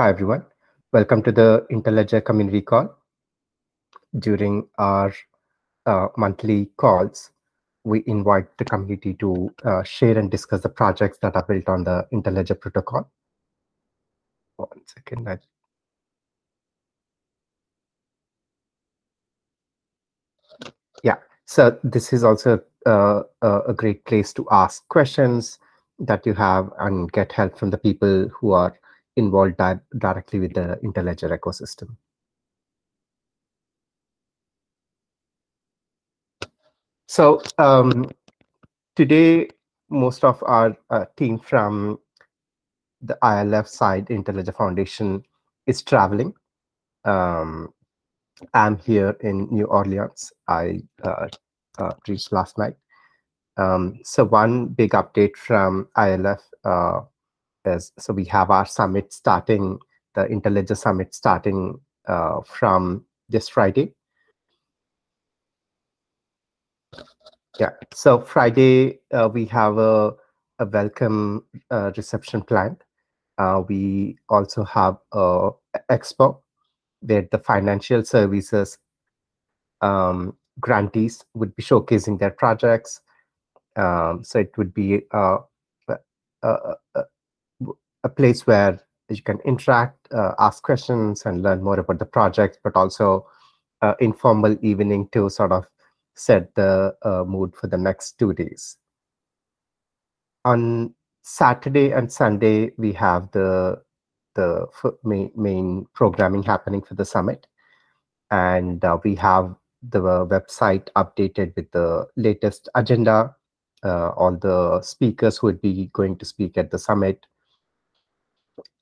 Hi, everyone. Welcome to the Interledger community call. During our uh, monthly calls, we invite the community to uh, share and discuss the projects that are built on the Interledger protocol. One second. I... Yeah, so this is also uh, a great place to ask questions that you have and get help from the people who are involved di directly with the Interledger ecosystem. So um, today, most of our uh, team from the ILF side, Interledger Foundation, is traveling. Um, I'm here in New Orleans. I uh, uh, reached last night. Um, so one big update from ILF uh, is so we have our summit starting, the Interledger Summit starting uh, from this Friday. Yeah, so Friday uh, we have a, a welcome uh, reception planned. Uh, we also have a expo where the financial services um, grantees would be showcasing their projects. Um, so it would be uh, a, a, a, place where you can interact, uh, ask questions, and learn more about the project, but also uh, informal evening to sort of set the uh, mood for the next two days. On Saturday and Sunday, we have the the main, main programming happening for the summit, and uh, we have the website updated with the latest agenda, uh, all the speakers who would be going to speak at the summit,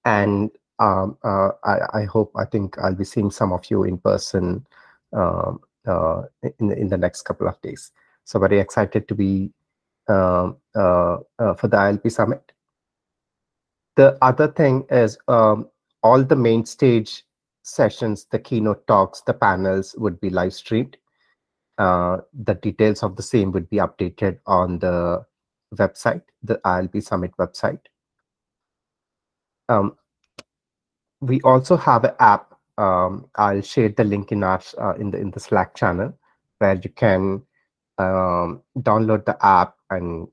and um, uh, I, I, hope I think I'll be seeing some of you in person um, uh, in the, in the next couple of days. So very excited to be um, uh, uh, for the ILP summit. The other thing is um, all the main stage sessions, the keynote talks, the panels would be live streamed. Uh, the details of the same would be updated on the website, the ILP Summit website. Um, we also have an app. Um, I'll share the link in our uh, in the in the Slack channel where you can um, download the app and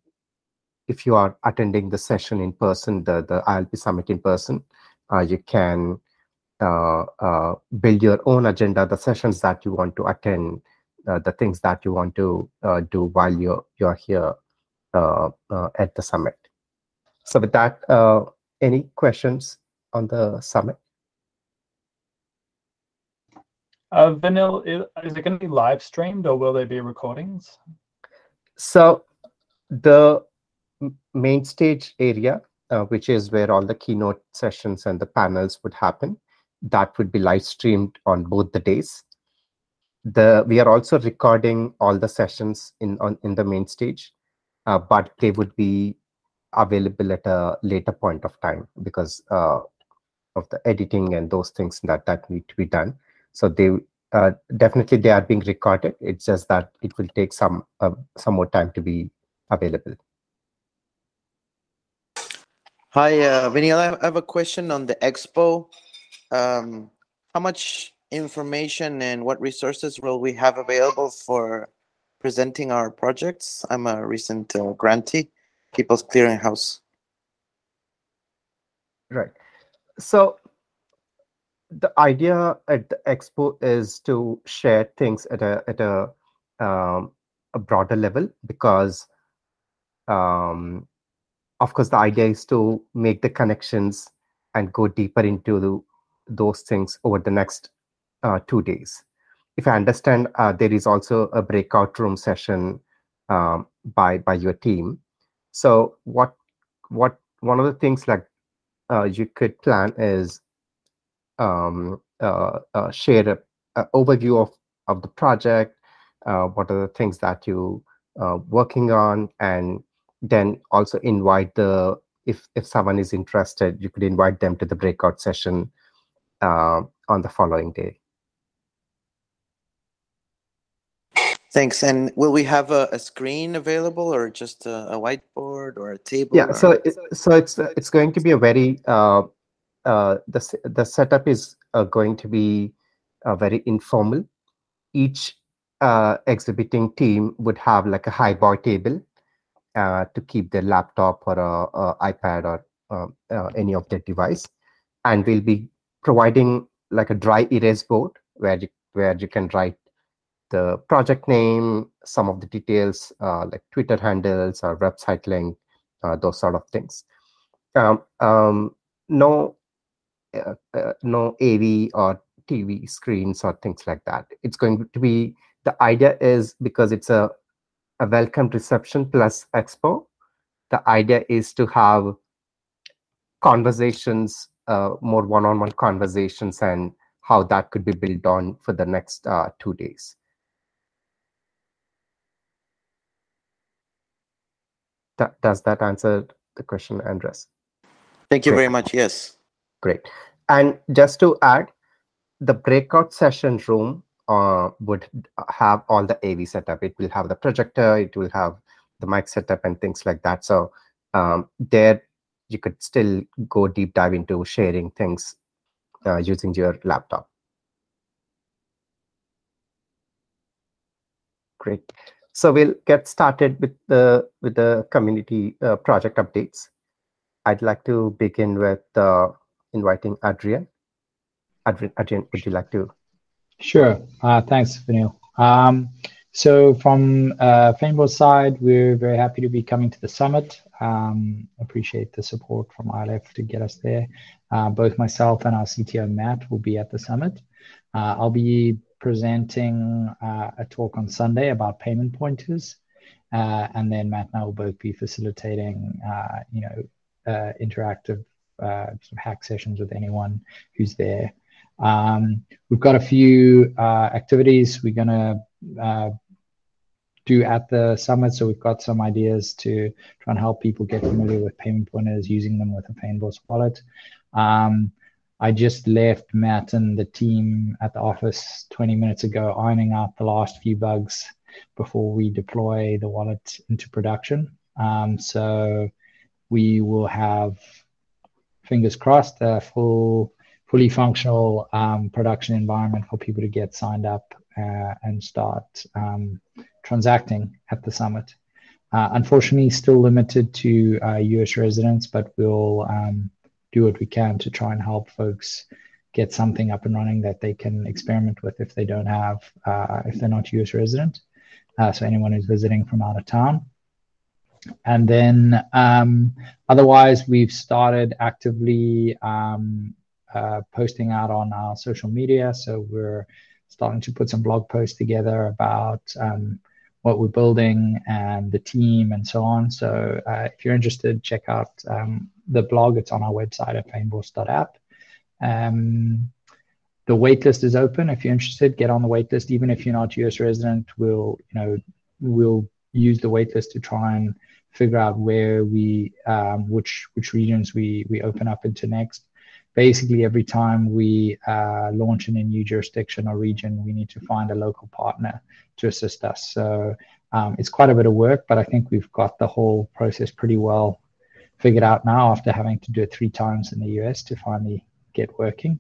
if you are attending the session in person, the the ILP Summit in person, uh, you can uh, uh, build your own agenda, the sessions that you want to attend, uh, the things that you want to uh, do while you're you're here at the summit. So with that, any questions on the summit? Uh, Vanil, is, is it going to be live streamed or will there be recordings? So the main stage area, uh, which is where all the keynote sessions and the panels would happen, that would be live streamed on both the days. The we are also recording all the sessions in on in the main stage, uh, but they would be available at a later point of time because uh, of the editing and those things that that need to be done. So they uh, definitely they are being recorded. It's just that it will take some uh, some more time to be available. Hi, uh, Vanil. I have a question on the expo. Um, how much information and what resources will we have available for presenting our projects? I'm a recent uh, grantee, People's Clearinghouse. Right. So the idea at the expo is to share things at a at a um, a broader level because um, of course the idea is to make the connections and go deeper into the, those things over the next uh, two days if i understand uh, there is also a breakout room session um, by by your team so what what one of the things like uh, you could plan is um, uh, uh, share an overview of, of the project, uh, what are the things that you are working on, and then also invite the, if, if someone is interested, you could invite them to the breakout session on the following day. Thanks. And will we have a, a screen available, or just a, a, whiteboard, or a table? Yeah. So, it, so it's it's going to be a very uh, uh, the the setup is uh, going to be uh, very informal. Each uh, exhibiting team would have like a highboy table uh, to keep their laptop or a, a iPad or um, uh, any of their device, and we'll be providing like a dry erase board where you where you can write the project name, some of the details uh, like Twitter handles or website link, uh, those sort of things. Um, um, no, uh, uh no AV or TV screens or things like that. It's going to be the idea is because it's a a welcome reception plus expo. The idea is to have conversations, uh, more one-on-one conversations, and how that could be built on for the next uh, two days. That, does that answer the question, Andres? Thank you Great. very much. Yes. Great. And just to add, the breakout session room uh, would have all the AV setup. It will have the projector, it will have the mic setup and things like that. So um, there you could still go deep dive into sharing things uh, using your laptop. Great. So we'll get started with the with the community uh, project updates. I'd like to begin with uh, inviting Adrian. Adrian, Adrian, would you like to Sure. Uh, thanks, Vanil. Um, so from uh, side, we're very happy to be coming to the summit. Um, appreciate the support from ILF to get us there. Uh, both myself and our CTO Matt will be at the summit. Uh, I'll be presenting uh, a talk on Sunday about payment pointers, uh, and then Matt and I will both be facilitating, uh, you know, uh, interactive hack sessions with anyone who's there. Um, we've got a few uh, activities we're going to uh, do at the summit. So we've got some ideas to try and help people get familiar with payment pointers, using them with a Fynbos wallet. Um, I just left Matt and the team at the office 20 minutes ago, ironing out the last few bugs before we deploy the wallet into production. Um, so we will have, fingers crossed, a full fully functional um, production environment for people to get signed up uh, and start um, transacting at the summit. Uh, unfortunately, still limited to uh, US residents, but we'll um, do what we can to try and help folks get something up and running that they can experiment with if they don't have, uh, if they're not US resident. Uh, so anyone who's visiting from out of town. And then um, otherwise, we've started actively um, uh, posting out on our social media. So we're starting to put some blog posts together about um, what we're building and the team and so on. So uh, if you're interested, check out um, the blog. It's on our website at fynbos.app. Um, the waitlist is open. If you're interested, get on the waitlist. Even if you're not US resident, we'll you know we'll use the waitlist to try and figure out where we um, which which regions we we open up into next basically every time we uh, launch in a new jurisdiction or region, we need to find a local partner to assist us. So um, it's quite a bit of work, but I think we've got the whole process pretty well figured out now after having to do it three times in the US to finally get working.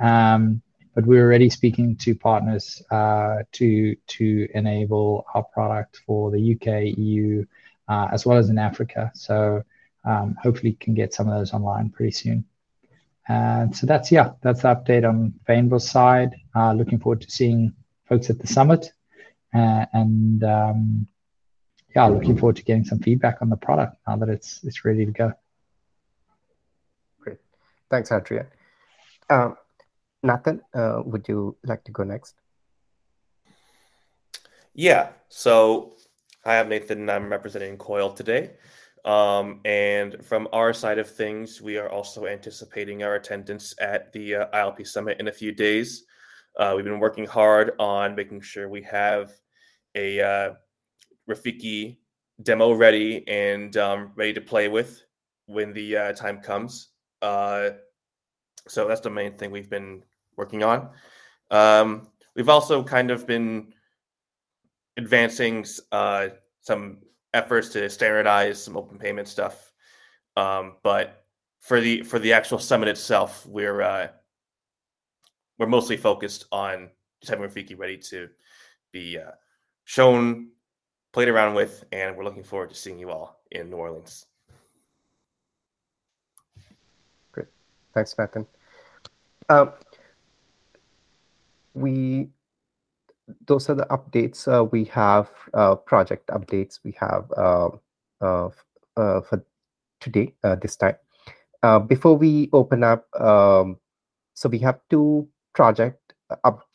Um, but we're already speaking to partners uh, to to enable our product for the UK, EU, uh, as well as in Africa. So um, hopefully, can get some of those online pretty soon. And so that's yeah, that's the update on Fynbos side. Uh, looking forward to seeing folks at the summit, uh, and um, yeah, looking forward to getting some feedback on the product now that it's it's ready to go. Great, thanks, Adrian. Um, Nathan, uh, would you like to go next? Yeah. So hi, I'm Nathan. And I'm representing Coil today. Um, and from our side of things, we are also anticipating our attendance at the uh, ILP Summit in a few days. Uh, we've been working hard on making sure we have a uh, Rafiki demo ready and um, ready to play with when the uh, time comes. Uh, so that's the main thing we've been working on. Um, we've also kind of been advancing uh, some efforts to standardize some open payment stuff. Um, but for the for the actual summit itself, we're uh, we're mostly focused on just having Rafiki ready to be uh, shown, played around with, and we're looking forward to seeing you all in New Orleans. Great, thanks, Nathan. Uh, we those are the updates uh, we have uh, project updates we have uh, uh, uh for today this time before we open up um, so we have two project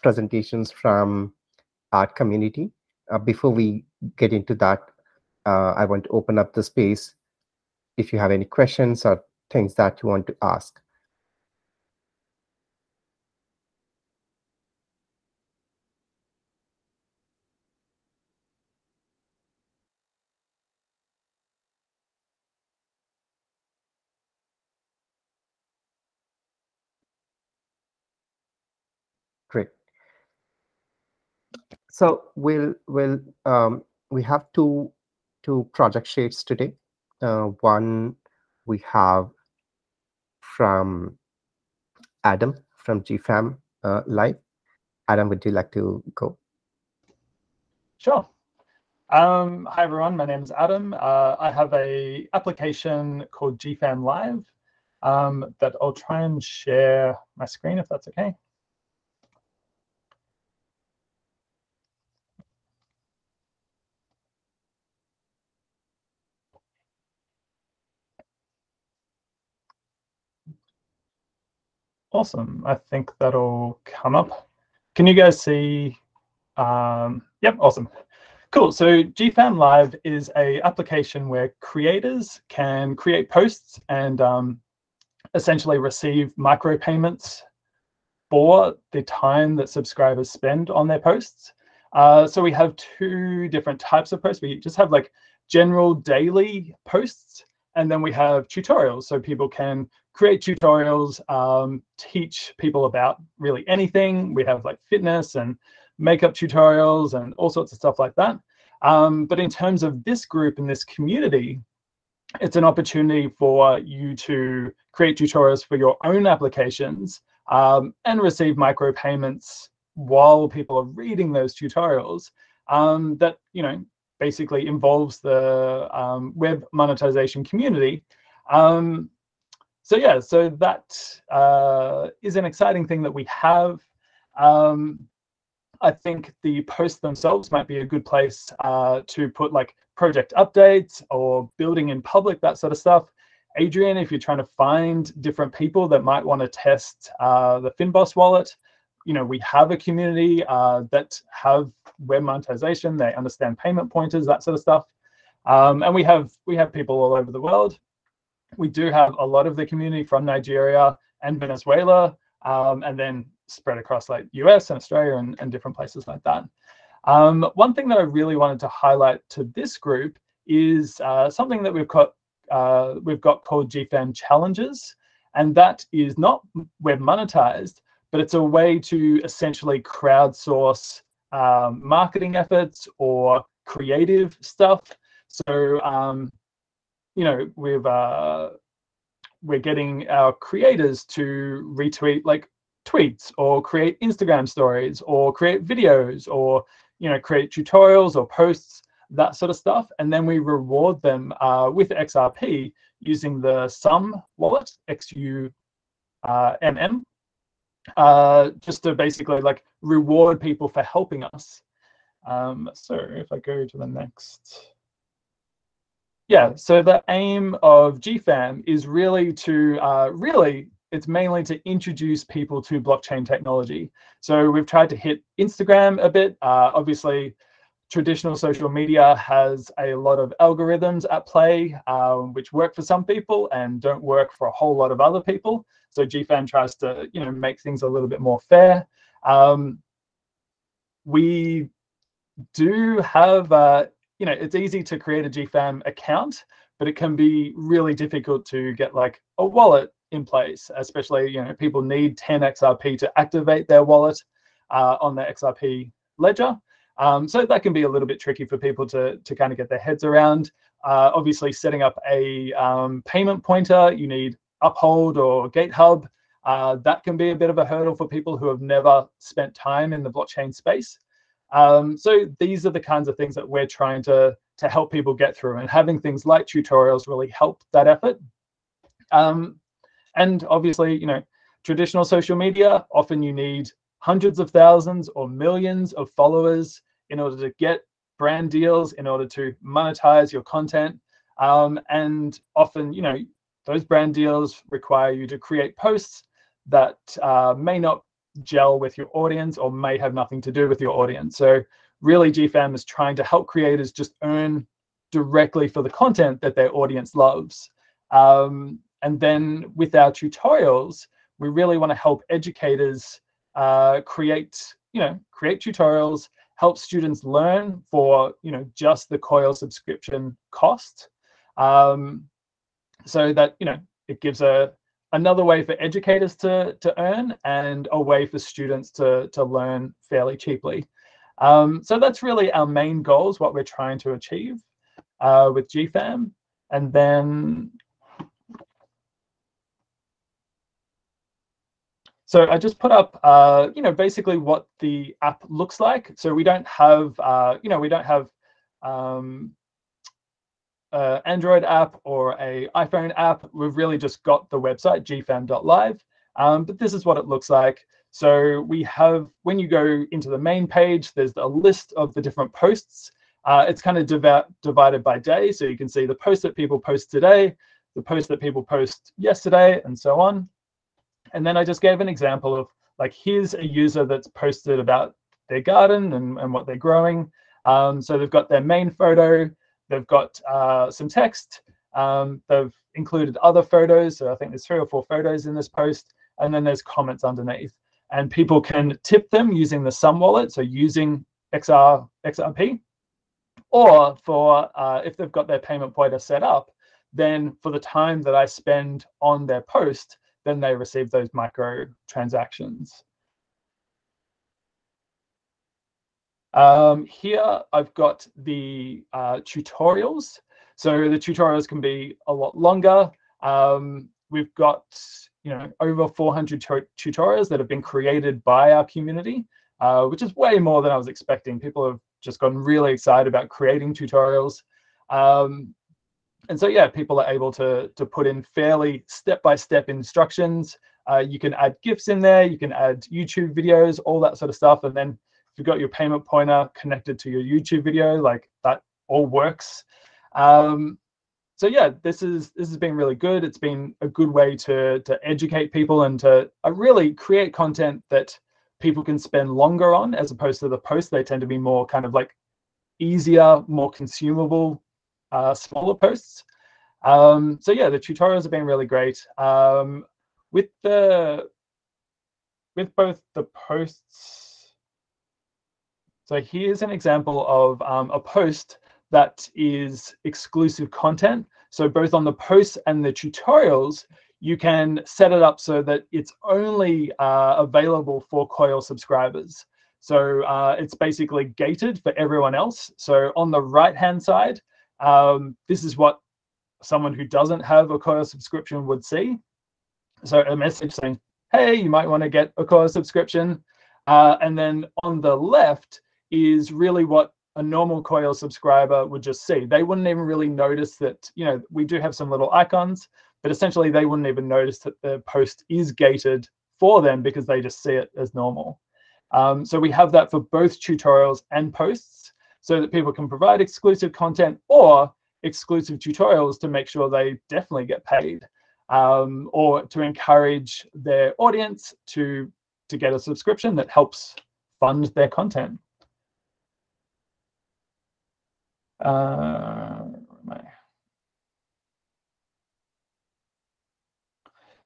presentations from art community before we get into that i want to open up the space if you have any questions or things that you want to ask Great. So we'll we'll um, we have two two project shares today. Uh, one we have from Adam from GFAM uh, Live. Adam, would you like to go? Sure. Um, hi everyone, my name is Adam. Uh, I have a application called GFAM Live um, that I'll try and share my screen if that's okay. Awesome. I think that'll come up. Can you guys see? Um, yep, awesome. Cool. So GFAM Live is a application where creators can create posts and um, essentially receive micropayments for the time that subscribers spend on their posts. Uh, so we have two different types of posts. We just have like general daily posts, and then we have tutorials. So people can create tutorials, um, teach people about really anything. We have like fitness and makeup tutorials and all sorts of stuff like that. Um, but in terms of this group and this community, it's an opportunity for you to create tutorials for your own applications um, and receive micropayments while people are reading those tutorials um, that, you know, basically involves the um, web monetization community. So yeah, so that uh, is an exciting thing that we have. Um, I think the posts themselves might be a good place uh, to put like project updates or building in public, that sort of stuff. Adrian, if you're trying to find different people that might want to test uh, the Fynbos wallet, you know, we have a community uh, that have web monetization. They understand payment pointers, that sort of stuff. Um, and we have we have people all over the world we do have a lot of the community from Nigeria and Venezuela, um, and then spread across like US and Australia and, and different places like that. Um, one thing that I really wanted to highlight to this group is uh, something that we've got uh, we've got called GFAM challenges, and that is not web monetized, but it's a way to essentially crowdsource um, marketing efforts or creative stuff. So um, you know we've uh, we're getting our creators to retweet like tweets or create Instagram stories or create videos or you know create tutorials or posts that sort of stuff and then we reward them uh, with XRP using the Xumm wallet XU uh, MM uh, just to basically like reward people for helping us. Um, so if I go to the next yeah, so the aim of GFAM is really to uh, really it's mainly to introduce people to blockchain technology. So we've tried to hit Instagram a bit. Uh, obviously, traditional social media has a lot of algorithms at play, um, which work for some people and don't work for a whole lot of other people. So GFAM tries to you know make things a little bit more fair. Um, we do have uh, you know, it's easy to create a GFAM account, but it can be really difficult to get like a wallet in place, especially, you know, people need 10 XRP to activate their wallet uh, on the XRP ledger. Um, so that can be a little bit tricky for people to, to kind of get their heads around. Uh, obviously, setting up a um, payment pointer, you need Uphold or GateHub, uh, that can be a bit of a hurdle for people who have never spent time in the blockchain space. Um, so these are the kinds of things that we're trying to, to help people get through and having things like tutorials really help that effort. Um, and obviously, you know, traditional social media, often you need hundreds of thousands or millions of followers in order to get brand deals, in order to monetize your content. Um, and often, you know, those brand deals require you to create posts that uh, may not gel with your audience or may have nothing to do with your audience. So really GFAM is trying to help creators just earn directly for the content that their audience loves. Um, and then with our tutorials, we really want to help educators uh, create, you know, create tutorials, help students learn for, you know, just the COIL subscription cost. Um, so that, you know, it gives a another way for educators to, to earn and a way for students to, to learn fairly cheaply. Um, so that's really our main goals, what we're trying to achieve uh, with GFAM. And then, so I just put up, uh, you know, basically what the app looks like. So we don't have, uh, you know, we don't have um, uh, Android app or a iPhone app. We've really just got the website gfam.live, um, but this is what it looks like. So we have, when you go into the main page, there's a list of the different posts. Uh, it's kind of div divided by day. So you can see the post that people post today, the post that people post yesterday, and so on. And then I just gave an example of like, here's a user that's posted about their garden and, and what they're growing. Um, so they've got their main photo, They've got uh, some text. Um, they've included other photos. So I think there's three or four photos in this post. And then there's comments underneath. And people can tip them using the Xumm wallet, so using XR, XRP. Or for uh, if they've got their payment pointer set up, then for the time that I spend on their post, then they receive those micro transactions. Um, here I've got the uh, tutorials. So the tutorials can be a lot longer. Um, we've got you know over 400 tutorials that have been created by our community, uh, which is way more than I was expecting. People have just gotten really excited about creating tutorials. Um, and so yeah, people are able to, to put in fairly step-by-step -step instructions. Uh, you can add GIFs in there, you can add YouTube videos, all that sort of stuff. And then if you've got your payment pointer connected to your YouTube video, like that all works. Um, so yeah, this is this has been really good. It's been a good way to to educate people and to uh, really create content that people can spend longer on, as opposed to the posts. They tend to be more kind of like easier, more consumable, uh, smaller posts. Um, so yeah, the tutorials have been really great. Um, with the with both the posts so here's an example of um, a post that is exclusive content. So both on the posts and the tutorials, you can set it up so that it's only uh, available for COIL subscribers. So uh, it's basically gated for everyone else. So on the right-hand side, um, this is what someone who doesn't have a COIL subscription would see. So a message saying, hey, you might want to get a COIL subscription. Uh, and then on the left, is really what a normal coil subscriber would just see. They wouldn't even really notice that, you know, we do have some little icons, but essentially they wouldn't even notice that the post is gated for them because they just see it as normal. Um, so we have that for both tutorials and posts so that people can provide exclusive content or exclusive tutorials to make sure they definitely get paid um, or to encourage their audience to, to get a subscription that helps fund their content. Uh,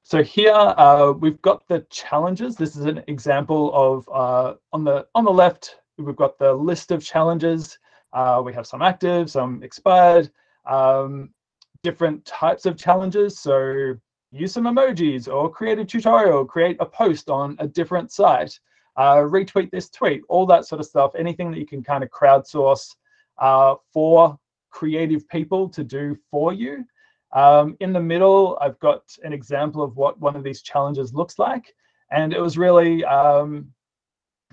so here uh, we've got the challenges. This is an example of uh, on the on the left we've got the list of challenges. Uh, we have some active, some expired, um, different types of challenges. So use some emojis or create a tutorial, create a post on a different site, uh, retweet this tweet, all that sort of stuff. Anything that you can kind of crowdsource uh, for creative people to do for you. Um, in the middle, I've got an example of what one of these challenges looks like. And it was really, um,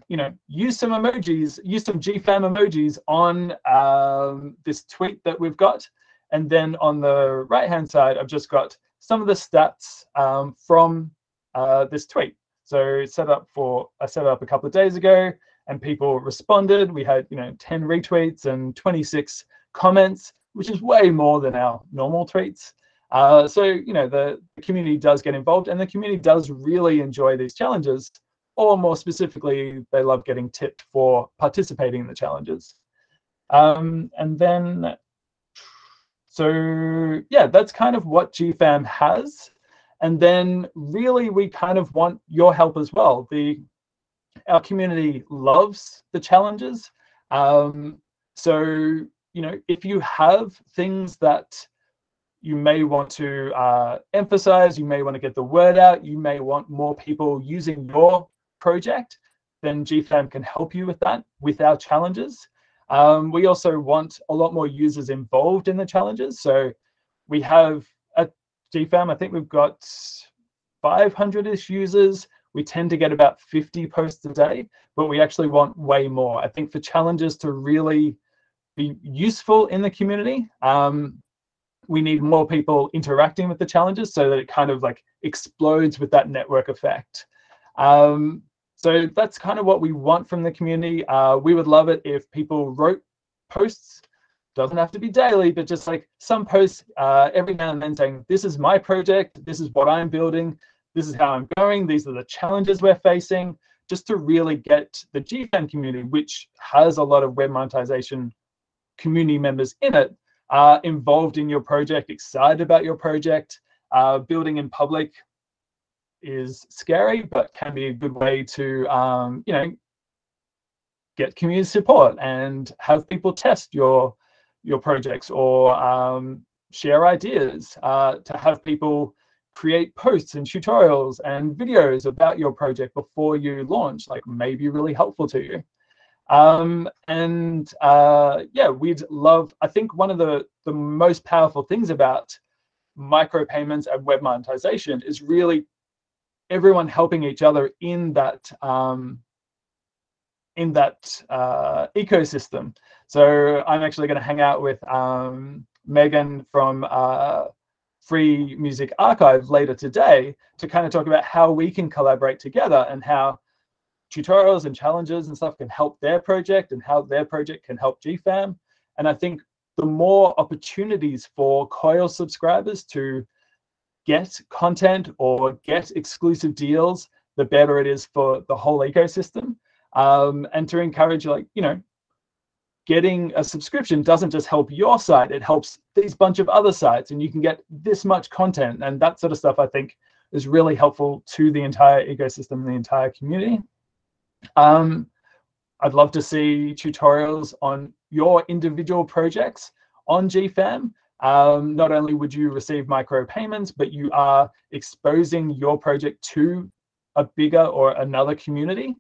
you know, use some emojis, use some GFAM emojis on um, this tweet that we've got. And then on the right-hand side, I've just got some of the stats um, from uh, this tweet. So set up for, I set up a couple of days ago and people responded. We had, you know, 10 retweets and 26 comments, which is way more than our normal tweets. Uh, so, you know, the, the community does get involved and the community does really enjoy these challenges, or more specifically, they love getting tipped for participating in the challenges. Um, and then, so yeah, that's kind of what GFAM has. And then really we kind of want your help as well. The Our community loves the challenges. Um, so, you know, if you have things that you may want to uh, emphasize, you may want to get the word out, you may want more people using your project, then GFAM can help you with that with our challenges. Um, we also want a lot more users involved in the challenges. So we have GFAM, I think we've got 500-ish users. We tend to get about 50 posts a day, but we actually want way more. I think for challenges to really be useful in the community, um, we need more people interacting with the challenges so that it kind of like explodes with that network effect. Um, so that's kind of what we want from the community. Uh, we would love it if people wrote posts doesn't have to be daily, but just like some posts uh, every now and then saying, this is my project, this is what I'm building, this is how I'm going, these are the challenges we're facing, just to really get the GFAM community, which has a lot of web monetization community members in it, uh, involved in your project, excited about your project. Uh, building in public is scary, but can be a good way to, um, you know, get community support and have people test your your projects or um, share ideas, uh, to have people create posts and tutorials and videos about your project before you launch, like may be really helpful to you. Um, and uh, yeah, we'd love, I think one of the, the most powerful things about micropayments and web monetization is really everyone helping each other in that um, in that uh, ecosystem. So I'm actually going to hang out with um, Megan from uh, Free Music Archive later today to kind of talk about how we can collaborate together and how tutorials and challenges and stuff can help their project and how their project can help GFAM. And I think the more opportunities for Coil subscribers to get content or get exclusive deals, the better it is for the whole ecosystem um, and to encourage like you know getting a subscription doesn't just help your site it helps these bunch of other sites and you can get this much content and that sort of stuff i think is really helpful to the entire ecosystem and the entire community. Um, i'd love to see tutorials on your individual projects on gfam um, not only would you receive micro payments but you are exposing your project to a bigger or another community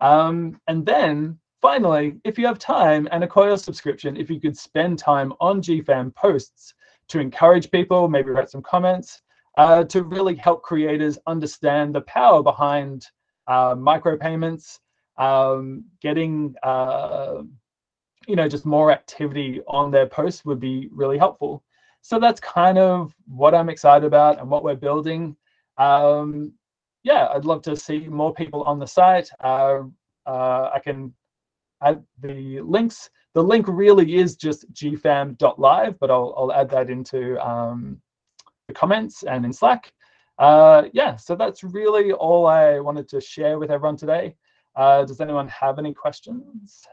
um, and then finally, if you have time and a Coil subscription, if you could spend time on GFAM posts to encourage people, maybe write some comments, uh, to really help creators understand the power behind uh, micropayments, um, getting uh, you know just more activity on their posts would be really helpful. So that's kind of what I'm excited about and what we're building. Um, yeah, I'd love to see more people on the site. Uh, uh, I can add the links. The link really is just gfam.live, but I'll, I'll add that into um, the comments and in Slack. Uh, yeah, so that's really all I wanted to share with everyone today. Uh, does anyone have any questions?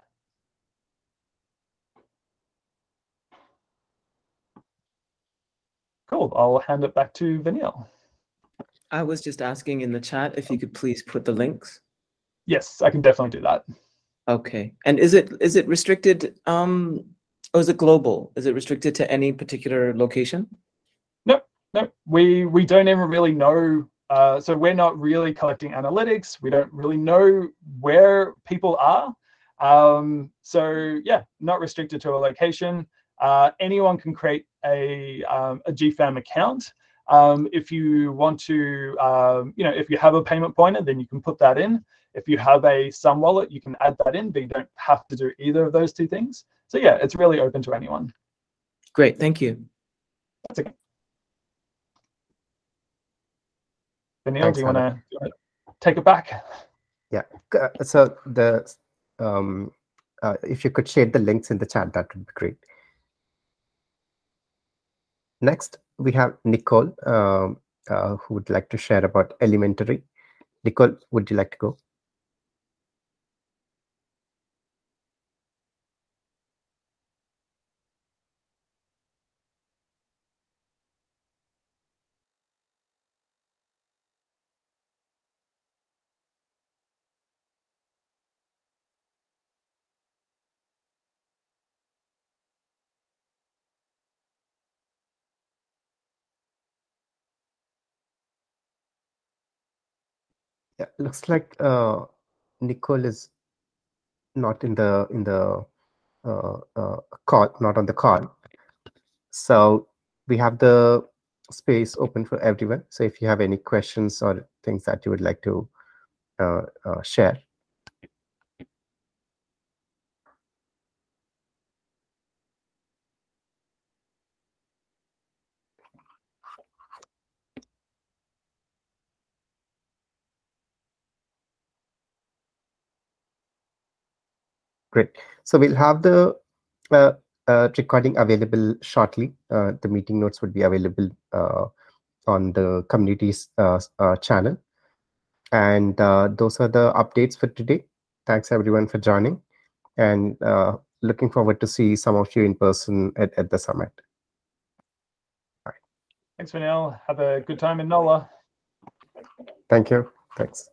Cool, I'll hand it back to Vanille. I was just asking in the chat if you could please put the links. Yes, I can definitely do that. Okay. And is it is it restricted um or is it global? Is it restricted to any particular location? No, no. We we don't even really know uh, so we're not really collecting analytics. We don't really know where people are. Um, so yeah, not restricted to a location. uh, anyone can create a, um, a GFAM account. Um, if you want to, um, you know, if you have a payment pointer, then you can put that in. If you have a Xumm wallet, you can add that in, but you don't have to do either of those two things. So yeah, it's really open to anyone. Great, thank you. That's okay. Neil, Thanks, do you want to take it back? Yeah. Uh, So the um, uh, if you could share the links in the chat, that would be great. Next, we have Nicole, um, uh, who would like to share about elementary. Nicole, would you like to go? Yeah, looks like uh, Nicole is not in the in the uh, uh, call, not on the call. So we have the space open for everyone. So if you have any questions or things that you would like to uh, uh, share, great. So we'll have the uh, uh, recording available shortly. Uh, the meeting notes would be available uh, on the community's uh, uh, channel. And uh, those are the updates for today. Thanks everyone for joining, and uh, looking forward to see some of you in person at, at the summit. Thanks, Vanel. Have a good time in NOLA. Thank you. Thanks.